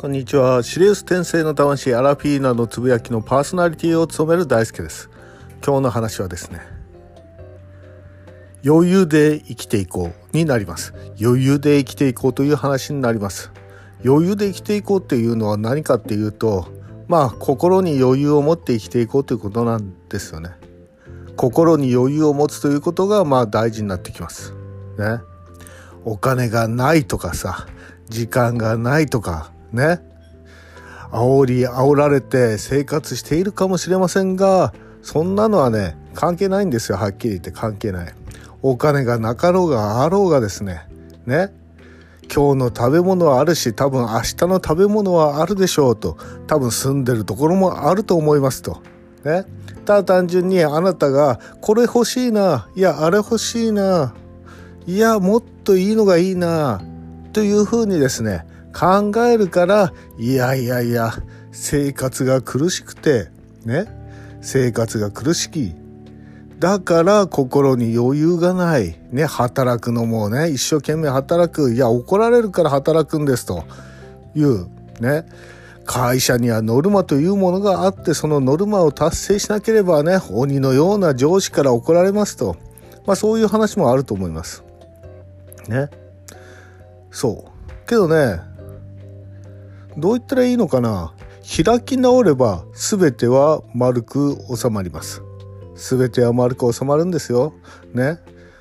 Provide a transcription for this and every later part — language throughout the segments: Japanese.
こんにちは。シリウス転生の魂アラフィーナのつぶやきのパーソナリティを務める大輔です。今日の話はですね、余裕で生きていこうになります。余裕で生きていこうという話になります。余裕で生きていこうっていうのは何かっていうと、まあ心に余裕を持って生きていこうということなんですよね。心に余裕を持つということがまあ大事になってきます。ね。お金がないとかさ、時間がないとか、ね。煽り煽られて生活しているかもしれませんが、そんなのはね、関係ないんですよ。はっきり言って関係ない。お金がなかろうがあろうがですね。ね。今日の食べ物はあるし、多分明日の食べ物はあるでしょうと。多分住んでるところもあると思いますと。ね。ただ単純にあなたが、これ欲しいな。いや、あれ欲しいな。いや、もっといいのがいいな。というふうにですね、考えるからいやいやいや生活が苦しくてね生活が苦しき。だから心に余裕がない。ね働くのもね一生懸命働く。いや怒られるから働くんですと。いうね会社にはノルマというものがあってそのノルマを達成しなければね鬼のような上司から怒られますと。まあそういう話もあると思います。ね。そう。けどねどう言ったらいいのかな？開き直れば全ては丸く収まります。全ては丸く収まるんですよ。ね。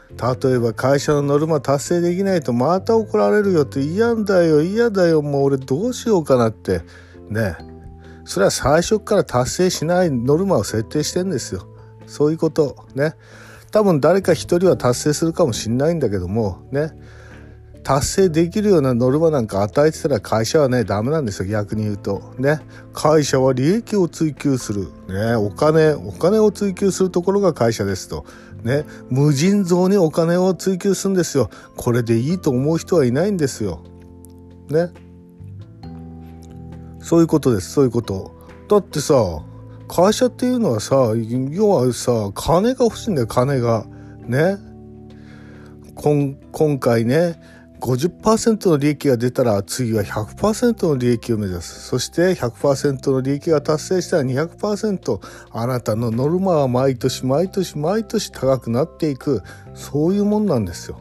例えば会社のノルマ達成できないとまた怒られるよって嫌だよ嫌だよもう俺どうしようかなって。ね。それは最初から達成しないノルマを設定してんですよ。そういうこと。ね。多分誰か一人は達成するかもしんないんだけども。ね。達成できるようなノルマなんか与えてたら会社はね、ダメなんですよ、逆に言うと。ね。会社は利益を追求する。ね。お金、お金を追求するところが会社ですと。ね。無尽蔵にお金を追求するんですよ。これでいいと思う人はいないんですよ。ね。そういうことです、そういうこと。だってさ、会社っていうのはさ、要はさ、金が欲しいんだよ、金が。ね。今回ね、50%の利益が出たら次は100%の利益を目指す。そして100%の利益が達成したら200%あなたのノルマは毎年毎年毎年高くなっていく。そういうもんなんですよ。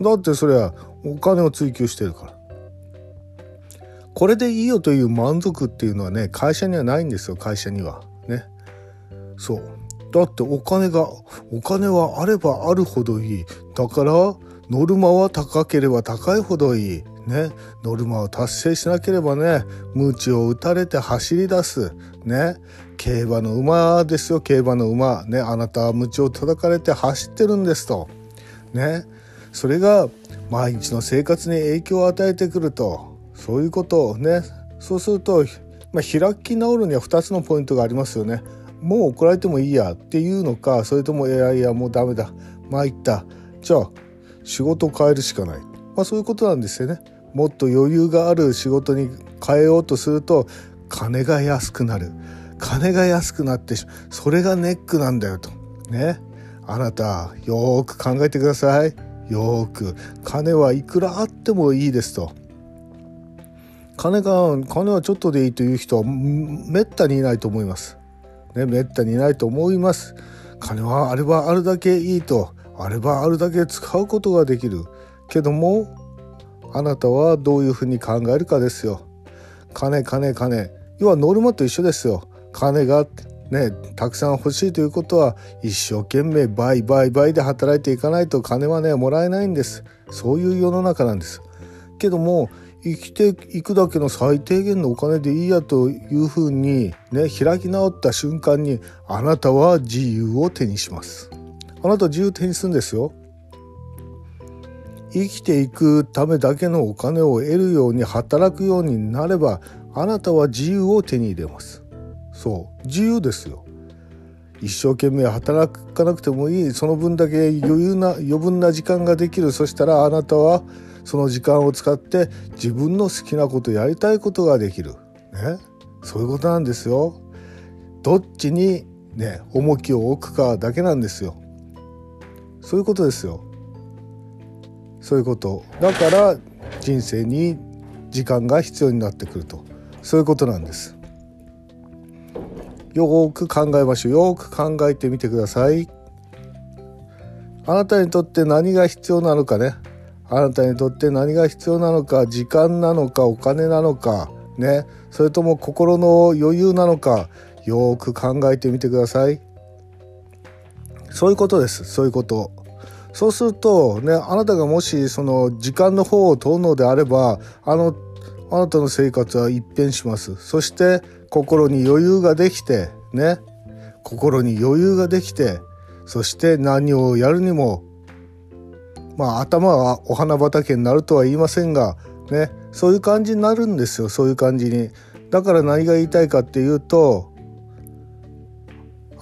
だってそれはお金を追求してるから。これでいいよという満足っていうのはね、会社にはないんですよ、会社には。ね。そう。だってお金が、お金はあればあるほどいい。だから、ノルマは高ければ高いほどいい。ね。ノルマを達成しなければね、ムチを打たれて走り出す。ね。競馬の馬ですよ、競馬の馬。ね。あなたはムチを叩かれて走ってるんですと。ね。それが毎日の生活に影響を与えてくると。そういうことをね。そうすると、まあ、開き直るには2つのポイントがありますよね。もう怒られてもいいやっていうのか、それともいやいやもうダメだ。参った。じゃあ仕事を変えるしかない、まあ、そういうことなんですよね。もっと余裕がある仕事に変えようとすると金が安くなる。金が安くなってそれがネックなんだよと。ね。あなたよーく考えてください。よーく。金はいくらあってもいいですと。金が金はちょっとでいいという人はめったにいないと思います。ね。めったにいないと思います。金はあればあるだけいいと。あればあるだけ使うことができるけどもあなたはどういうふうに考えるかですよ。金金金要はノルマと一緒ですよ。金がねたくさん欲しいということは一生懸命倍倍倍で働いていかないと金はねもらえないんです。そういう世の中なんです。けども生きていくだけの最低限のお金でいいやというふうにね開き直った瞬間にあなたは自由を手にします。あなた自由手にするんですよ。生きていくためだけのお金を得るように働くようになればあなたは自由を手に入れます。そう自由ですよ。一生懸命働かなくてもいいその分だけ余裕な余分な時間ができるそしたらあなたはその時間を使って自分の好きなことやりたいことができる。ね。そういうことなんですよ。どっちにね重きを置くかだけなんですよ。そういうことですよ。そういうこと。だから人生に時間が必要になってくると。そういうことなんです。よく考えましょう。よく考えてみてください。あなたにとって何が必要なのかね。あなたにとって何が必要なのか。時間なのかお金なのか。ね。それとも心の余裕なのか。よく考えてみてください。そういうことです。そういうこと。そうするとねあなたがもしその時間の方を問うのであればあのあなたの生活は一変しますそして心に余裕ができてね心に余裕ができてそして何をやるにもまあ頭はお花畑になるとは言いませんがねそういう感じになるんですよそういう感じに。だから何が言いたいかっていうと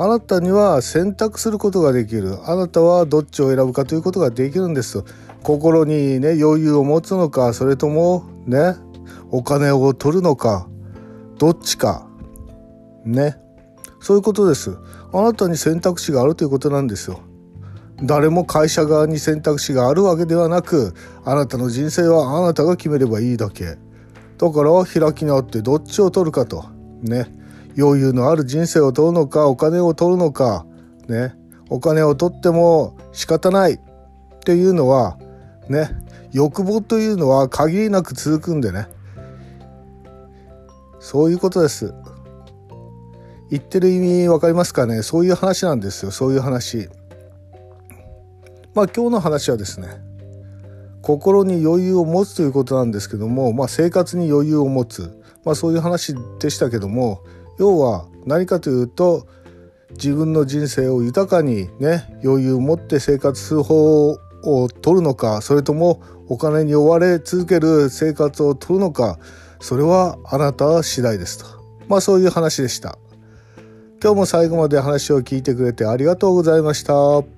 あなたには選択することができる。あなたはどっちを選ぶかということができるんです。心にね余裕を持つのかそれともねお金を取るのかどっちか。ね。そういうことです。あなたに選択肢があるということなんですよ。誰も会社側に選択肢があるわけではなくあなたの人生はあなたが決めればいいだけ。だから開き直ってどっちを取るかと。ね。余裕のある人生を取るのかお金を取るのかね。お金を取っても仕方ない。っていうのはね。欲望というのは限りなく続くんでね。そういうことです。言ってる意味分かりますかね？そういう話なんですよ。そういう話。まあ今日の話はですね。心に余裕を持つということなんですけども、まあ、生活に余裕を持つ、まあ、そういう話でしたけども要は何かというと自分の人生を豊かにね余裕を持って生活する方を取るのかそれともお金に追われ続ける生活を取るのかそれはあなた次第ですとまあそういう話でした今日も最後まで話を聞いてくれてありがとうございました。